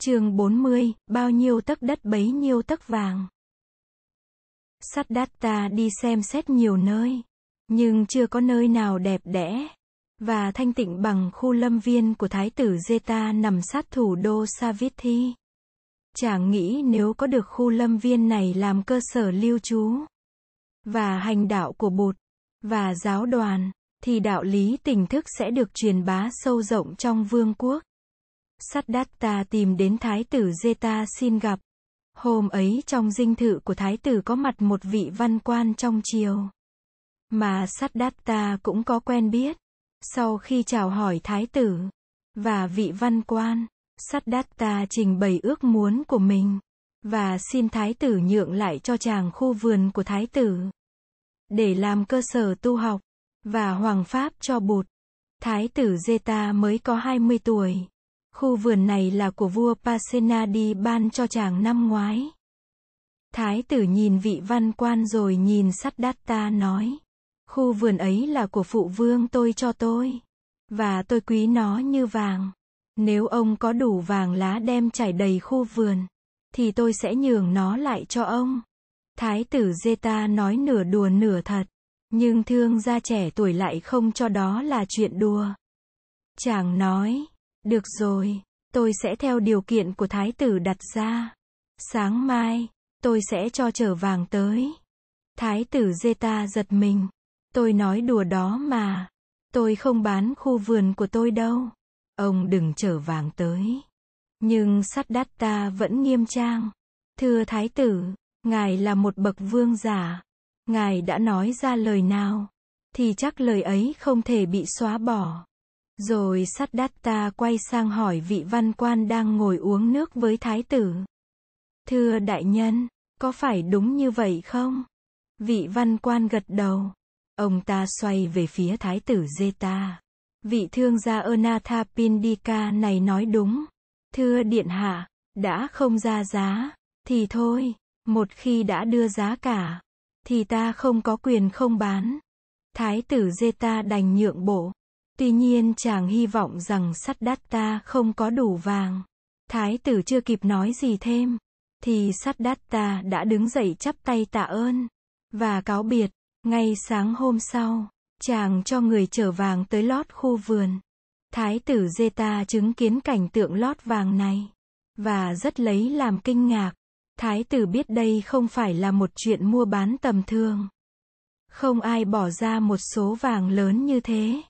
chương 40, bao nhiêu tấc đất bấy nhiêu tấc vàng. sắt đạt ta đi xem xét nhiều nơi, nhưng chưa có nơi nào đẹp đẽ và thanh tịnh bằng khu lâm viên của thái tử Zeta nằm sát thủ đô Savithi. Chàng nghĩ nếu có được khu lâm viên này làm cơ sở lưu trú và hành đạo của Bụt và giáo đoàn, thì đạo lý tình thức sẽ được truyền bá sâu rộng trong vương quốc. Siddhartha tìm đến thái tử Zeta xin gặp. Hôm ấy trong dinh thự của thái tử có mặt một vị văn quan trong triều. Mà Siddhartha cũng có quen biết. Sau khi chào hỏi thái tử và vị văn quan, Siddhartha trình bày ước muốn của mình và xin thái tử nhượng lại cho chàng khu vườn của thái tử để làm cơ sở tu học và hoàng pháp cho Bụt. Thái tử Zeta mới có 20 tuổi. Khu vườn này là của vua Pasenadi ban cho chàng năm ngoái. Thái tử nhìn vị văn quan rồi nhìn sắt Datta nói. Khu vườn ấy là của phụ vương tôi cho tôi. Và tôi quý nó như vàng. Nếu ông có đủ vàng lá đem trải đầy khu vườn, thì tôi sẽ nhường nó lại cho ông. Thái tử Zeta nói nửa đùa nửa thật. Nhưng thương gia trẻ tuổi lại không cho đó là chuyện đùa. Chàng nói, được rồi, tôi sẽ theo điều kiện của thái tử đặt ra. Sáng mai, tôi sẽ cho trở vàng tới. Thái tử Zeta giật mình. Tôi nói đùa đó mà. Tôi không bán khu vườn của tôi đâu. Ông đừng trở vàng tới. Nhưng sắt đạt ta vẫn nghiêm trang. Thưa thái tử, ngài là một bậc vương giả. Ngài đã nói ra lời nào, thì chắc lời ấy không thể bị xóa bỏ. Rồi Siddhartha quay sang hỏi vị văn quan đang ngồi uống nước với thái tử. Thưa đại nhân, có phải đúng như vậy không? Vị văn quan gật đầu. Ông ta xoay về phía thái tử Zeta. Vị thương gia Anatha Pindika này nói đúng. Thưa điện hạ, đã không ra giá, thì thôi, một khi đã đưa giá cả, thì ta không có quyền không bán. Thái tử Zeta đành nhượng bộ. Tuy nhiên chàng hy vọng rằng sắt đắt ta không có đủ vàng. Thái tử chưa kịp nói gì thêm, thì sắt đắt ta đã đứng dậy chắp tay tạ ơn, và cáo biệt. Ngay sáng hôm sau, chàng cho người chở vàng tới lót khu vườn. Thái tử Zeta chứng kiến cảnh tượng lót vàng này, và rất lấy làm kinh ngạc. Thái tử biết đây không phải là một chuyện mua bán tầm thường. Không ai bỏ ra một số vàng lớn như thế.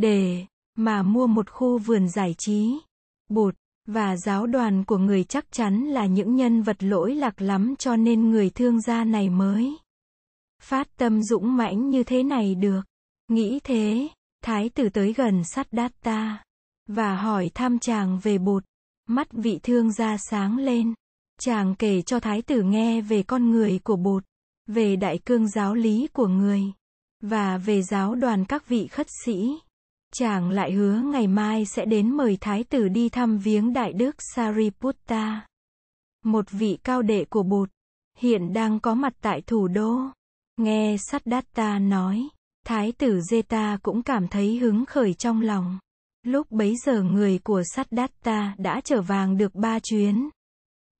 Để mà mua một khu vườn giải trí. bột và giáo đoàn của người chắc chắn là những nhân vật lỗi lạc lắm cho nên người thương gia này mới phát tâm dũng mãnh như thế này được. Nghĩ thế, thái tử tới gần sát đát ta và hỏi thăm chàng về bột. Mắt vị thương gia sáng lên. Chàng kể cho thái tử nghe về con người của bột, về đại cương giáo lý của người, và về giáo đoàn các vị khất sĩ. Chàng lại hứa ngày mai sẽ đến mời thái tử đi thăm viếng đại đức Sariputta. Một vị cao đệ của bụt, hiện đang có mặt tại thủ đô. Nghe Siddhartha nói, thái tử Zeta cũng cảm thấy hứng khởi trong lòng. Lúc bấy giờ người của Siddhartha đã trở vàng được ba chuyến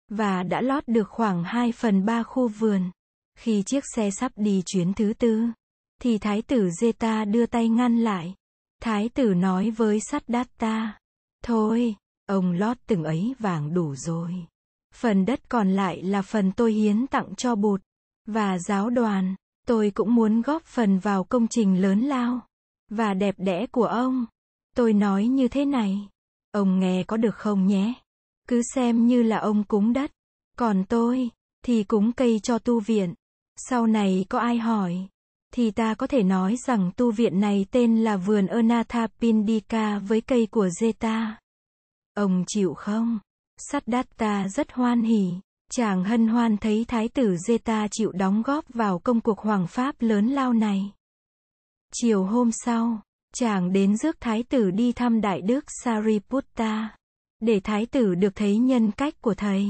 và đã lót được khoảng 2 phần 3 khu vườn. Khi chiếc xe sắp đi chuyến thứ tư, thì thái tử Zeta đưa tay ngăn lại. Thái tử nói với sát đát ta: thôi, ông lót từng ấy vàng đủ rồi. Phần đất còn lại là phần tôi hiến tặng cho bụt và giáo đoàn. Tôi cũng muốn góp phần vào công trình lớn lao và đẹp đẽ của ông. Tôi nói như thế này. Ông nghe có được không nhé? Cứ xem như là ông cúng đất. Còn tôi, thì cúng cây cho tu viện. Sau này có ai hỏi, thì ta có thể nói rằng tu viện này tên là vườn Anatha Pindika với cây của Zeta. Ông chịu không? Siddhartha rất hoan hỉ. Chàng hân hoan thấy thái tử Zeta chịu đóng góp vào công cuộc hoàng pháp lớn lao này. Chiều hôm sau, chàng đến rước thái tử đi thăm đại đức Sariputta, để thái tử được thấy nhân cách của thầy,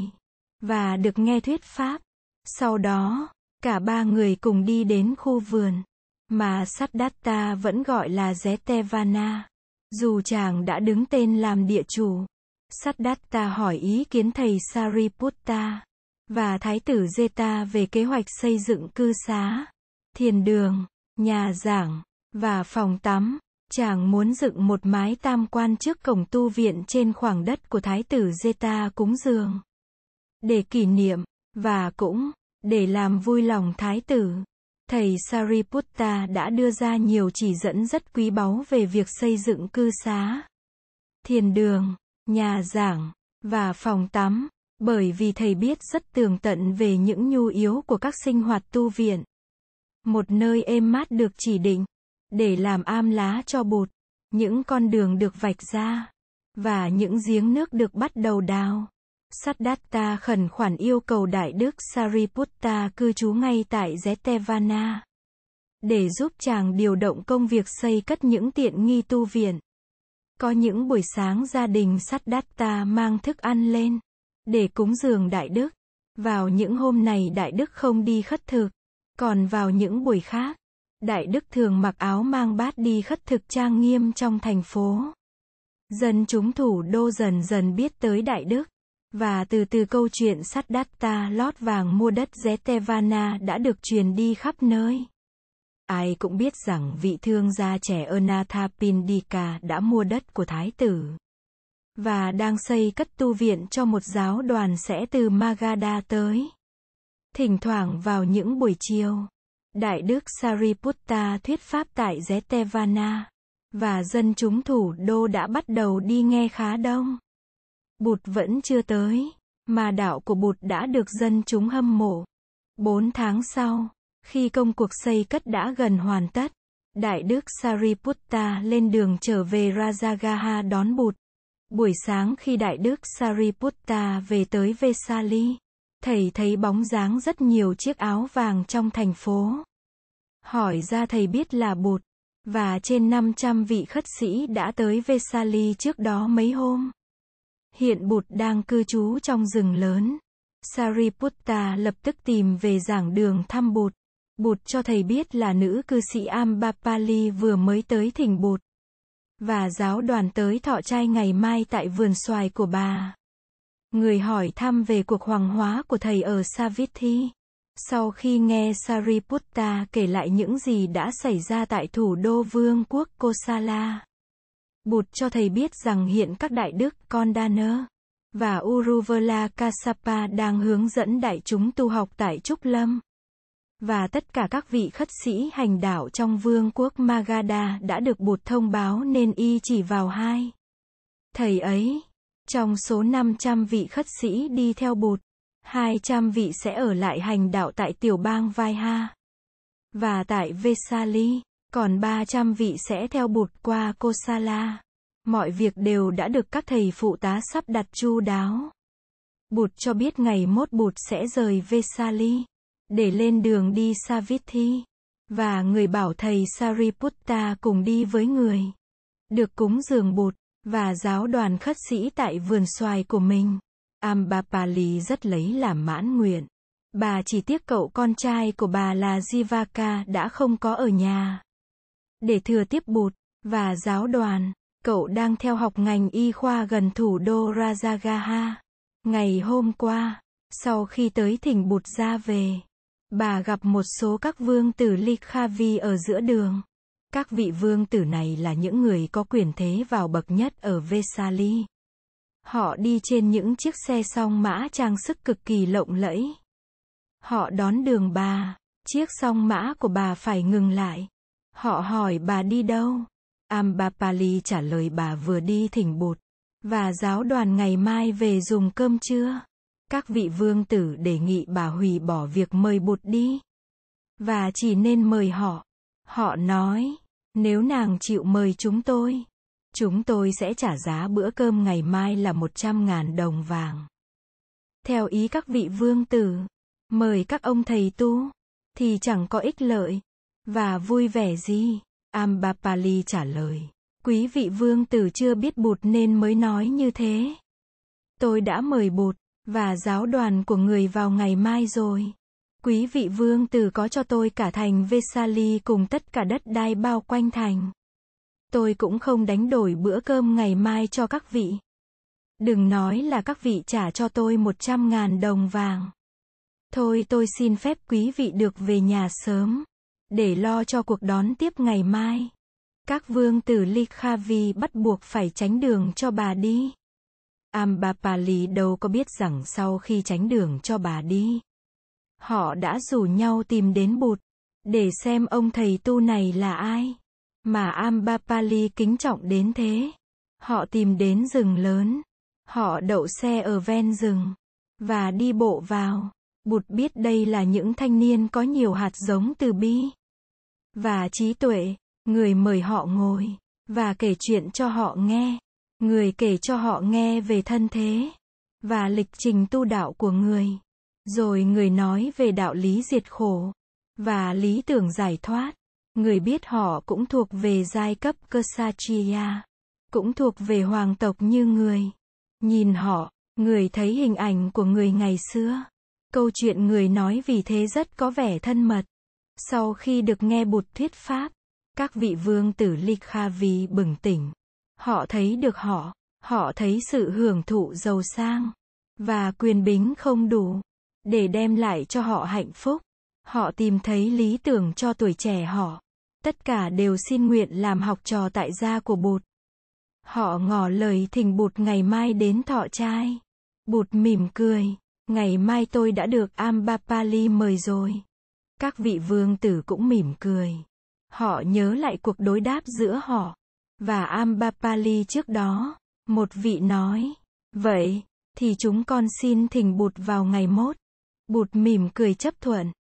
và được nghe thuyết pháp. Sau đó, cả ba người cùng đi đến khu vườn, mà Siddhartha vẫn gọi là Zetevana. Dù chàng đã đứng tên làm địa chủ, Siddhartha hỏi ý kiến thầy Sariputta và thái tử Zeta về kế hoạch xây dựng cư xá, thiền đường, nhà giảng và phòng tắm. Chàng muốn dựng một mái tam quan trước cổng tu viện trên khoảng đất của thái tử Zeta cúng dường. Để kỷ niệm, và cũng, để làm vui lòng thái tử. Thầy Sariputta đã đưa ra nhiều chỉ dẫn rất quý báu về việc xây dựng cư xá, thiền đường, nhà giảng, và phòng tắm, bởi vì thầy biết rất tường tận về những nhu yếu của các sinh hoạt tu viện. Một nơi êm mát được chỉ định, để làm am lá cho bụt, những con đường được vạch ra, và những giếng nước được bắt đầu đào. Siddhartha khẩn khoản yêu cầu Đại Đức Sariputta cư trú ngay tại Jetavana, để giúp chàng điều động công việc xây cất những tiện nghi tu viện. Có những buổi sáng gia đình Siddhartha mang thức ăn lên, để cúng dường Đại Đức. Vào những hôm này Đại Đức không đi khất thực, còn vào những buổi khác, Đại Đức thường mặc áo mang bát đi khất thực trang nghiêm trong thành phố. Dân chúng thủ đô dần dần biết tới Đại Đức. Và từ từ câu chuyện sắt đắt ta lót vàng mua đất Zetevana đã được truyền đi khắp nơi. Ai cũng biết rằng vị thương gia trẻ Anathapindika đã mua đất của thái tử. Và đang xây cất tu viện cho một giáo đoàn sẽ từ Magadha tới. Thỉnh thoảng vào những buổi chiều, Đại đức Sariputta thuyết pháp tại Zetevana, và dân chúng thủ đô đã bắt đầu đi nghe khá đông. Bụt vẫn chưa tới, mà đạo của Bụt đã được dân chúng hâm mộ. Bốn tháng sau, khi công cuộc xây cất đã gần hoàn tất, Đại đức Sariputta lên đường trở về Rajagaha đón Bụt. Buổi sáng khi Đại đức Sariputta về tới Vesali, thầy thấy bóng dáng rất nhiều chiếc áo vàng trong thành phố. Hỏi ra thầy biết là Bụt, và trên 500 vị khất sĩ đã tới Vesali trước đó mấy hôm. Hiện Bụt đang cư trú trong rừng lớn. Sariputta lập tức tìm về giảng đường thăm Bụt. Bụt cho thầy biết là nữ cư sĩ Ambapali vừa mới tới thỉnh Bụt. Và giáo đoàn tới thọ trai ngày mai tại vườn xoài của bà. Người hỏi thăm về cuộc hoàng hóa của thầy ở Savithi. Sau khi nghe Sariputta kể lại những gì đã xảy ra tại thủ đô vương quốc Kosala. Bụt cho thầy biết rằng hiện các đại đức Kondana và Uruvela Kasapa đang hướng dẫn đại chúng tu học tại Trúc Lâm. Và tất cả các vị khất sĩ hành đạo trong vương quốc Magadha đã được Bụt thông báo nên y chỉ vào hai. Thầy ấy, trong số 500 vị khất sĩ đi theo Bụt, 200 vị sẽ ở lại hành đạo tại tiểu bang Vaiha và tại Vesali. Còn 300 vị sẽ theo bụt qua Kosala. Mọi việc đều đã được các thầy phụ tá sắp đặt chu đáo. Bụt cho biết ngày mốt bụt sẽ rời Vesali, để lên đường đi Savithi. Và người bảo thầy Sariputta cùng đi với người. Được cúng dường bụt, và giáo đoàn khất sĩ tại vườn xoài của mình. Ambapali rất lấy làm mãn nguyện. Bà chỉ tiếc cậu con trai của bà là Jivaka đã không có ở nhà. Để thừa tiếp bụt, và giáo đoàn, cậu đang theo học ngành y khoa gần thủ đô Rajagaha. Ngày hôm qua, sau khi tới thỉnh bụt ra về, bà gặp một số các vương tử Likhavi ở giữa đường. Các vị vương tử này là những người có quyền thế vào bậc nhất ở Vesali. Họ đi trên những chiếc xe song mã trang sức cực kỳ lộng lẫy. Họ đón đường bà, chiếc song mã của bà phải ngừng lại. Họ hỏi bà đi đâu? Ambapali trả lời bà vừa đi thỉnh bột Và giáo đoàn ngày mai về dùng cơm trưa. Các vị vương tử đề nghị bà hủy bỏ việc mời bột đi. Và chỉ nên mời họ. Họ nói, nếu nàng chịu mời chúng tôi, chúng tôi sẽ trả giá bữa cơm ngày mai là 100 ngàn đồng vàng. Theo ý các vị vương tử, mời các ông thầy tu, thì chẳng có ích lợi. Và vui vẻ gì? Ambapali trả lời. Quý vị vương tử chưa biết bụt nên mới nói như thế. Tôi đã mời bụt, và giáo đoàn của người vào ngày mai rồi. Quý vị vương tử có cho tôi cả thành Vesali cùng tất cả đất đai bao quanh thành. Tôi cũng không đánh đổi bữa cơm ngày mai cho các vị. Đừng nói là các vị trả cho tôi một trăm ngàn đồng vàng. Thôi tôi xin phép quý vị được về nhà sớm, để lo cho cuộc đón tiếp ngày mai. Các vương tử Likhavi bắt buộc phải tránh đường cho bà đi. Ambapali đâu có biết rằng sau khi tránh đường cho bà đi, họ đã rủ nhau tìm đến bụt, để xem ông thầy tu này là ai. Mà Ambapali kính trọng đến thế. Họ tìm đến rừng lớn. Họ đậu xe ở ven rừng. Và đi bộ vào. Bụt biết đây là những thanh niên có nhiều hạt giống từ bi. Và trí tuệ. Người mời họ ngồi. Và kể chuyện cho họ nghe. Người kể cho họ nghe về thân thế. Và lịch trình tu đạo của người. Rồi người nói về đạo lý diệt khổ. Và lý tưởng giải thoát. Người biết họ cũng thuộc về giai cấp Kasachiya, Cũng thuộc về hoàng tộc như người. Nhìn họ, người thấy hình ảnh của người ngày xưa. Câu chuyện người nói vì thế rất có vẻ thân mật. Sau khi được nghe bụt thuyết pháp, các vị vương tử Likhavi bừng tỉnh. Họ thấy được họ, họ thấy sự hưởng thụ giàu sang, và quyền bính không đủ, để đem lại cho họ hạnh phúc. Họ tìm thấy lý tưởng cho tuổi trẻ họ. Tất cả đều xin nguyện làm học trò tại gia của Bụt. Họ ngỏ lời thỉnh Bụt ngày mai đến thọ trai. Bụt mỉm cười, ngày mai tôi đã được Ambapali mời rồi. Các vị vương tử cũng mỉm cười. Họ nhớ lại cuộc đối đáp giữa họ và Ambapali trước đó. Một vị nói, vậy, thì chúng con xin thỉnh Bụt vào ngày mốt. Bụt mỉm cười chấp thuận.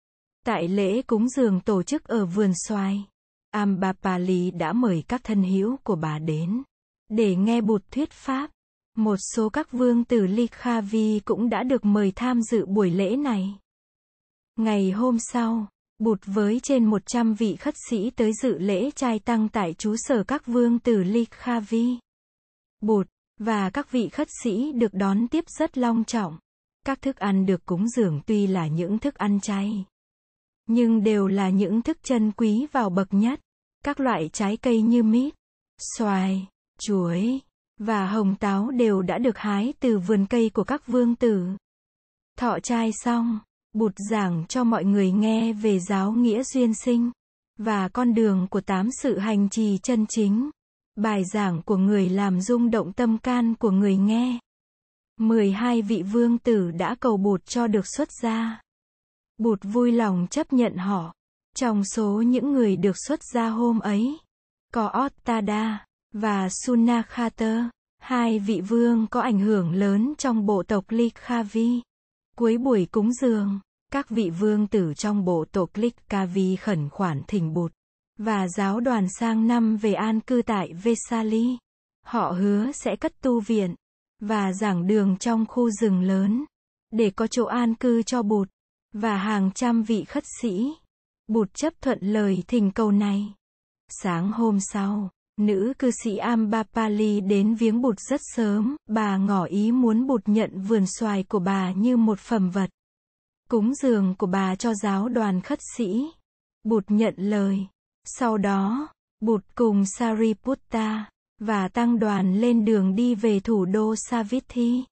Tại lễ cúng dường tổ chức ở vườn xoài. Ambapali đã mời các thân hữu của bà đến để nghe Bụt thuyết pháp. Một số các vương tử Likhavi cũng đã được mời tham dự buổi lễ này. Ngày hôm sau, Bụt với trên 100 vị khất sĩ tới dự lễ trai tăng tại trú sở các vương tử Likhavi. Bụt và các vị khất sĩ được đón tiếp rất long trọng. Các thức ăn được cúng dường tuy là những thức ăn chay, nhưng đều là những thức chân quý vào bậc nhất. Các loại trái cây như mít, xoài, chuối và hồng táo đều đã được hái từ vườn cây của các vương tử. Thọ trai xong, Bụt giảng cho mọi người nghe về giáo nghĩa duyên sinh và con đường của tám sự hành trì chân chính. Bài giảng của người làm rung động tâm can của người nghe. 12 vị vương tử đã cầu Bụt cho được xuất gia. Bụt vui lòng chấp nhận họ. Trong số những người được xuất gia hôm ấy, có Ottada và Sunakhater, hai vị vương có ảnh hưởng lớn trong bộ tộc Likhavi. Cuối buổi cúng dường, các vị vương tử trong bộ tộc Likhavi khẩn khoản thỉnh Bụt và giáo đoàn sang năm về an cư tại Vesali. Họ hứa sẽ cất tu viện và giảng đường trong khu rừng lớn để có chỗ an cư cho Bụt và hàng trăm vị khất sĩ. Bụt chấp thuận lời thỉnh cầu này. Sáng hôm sau, nữ cư sĩ Ambapali đến viếng Bụt rất sớm, bà ngỏ ý muốn Bụt nhận vườn xoài của bà như một phẩm vật. Cúng dường của bà cho giáo đoàn khất sĩ. Bụt nhận lời. Sau đó, Bụt cùng Sariputta và tăng đoàn lên đường đi về thủ đô Savithi.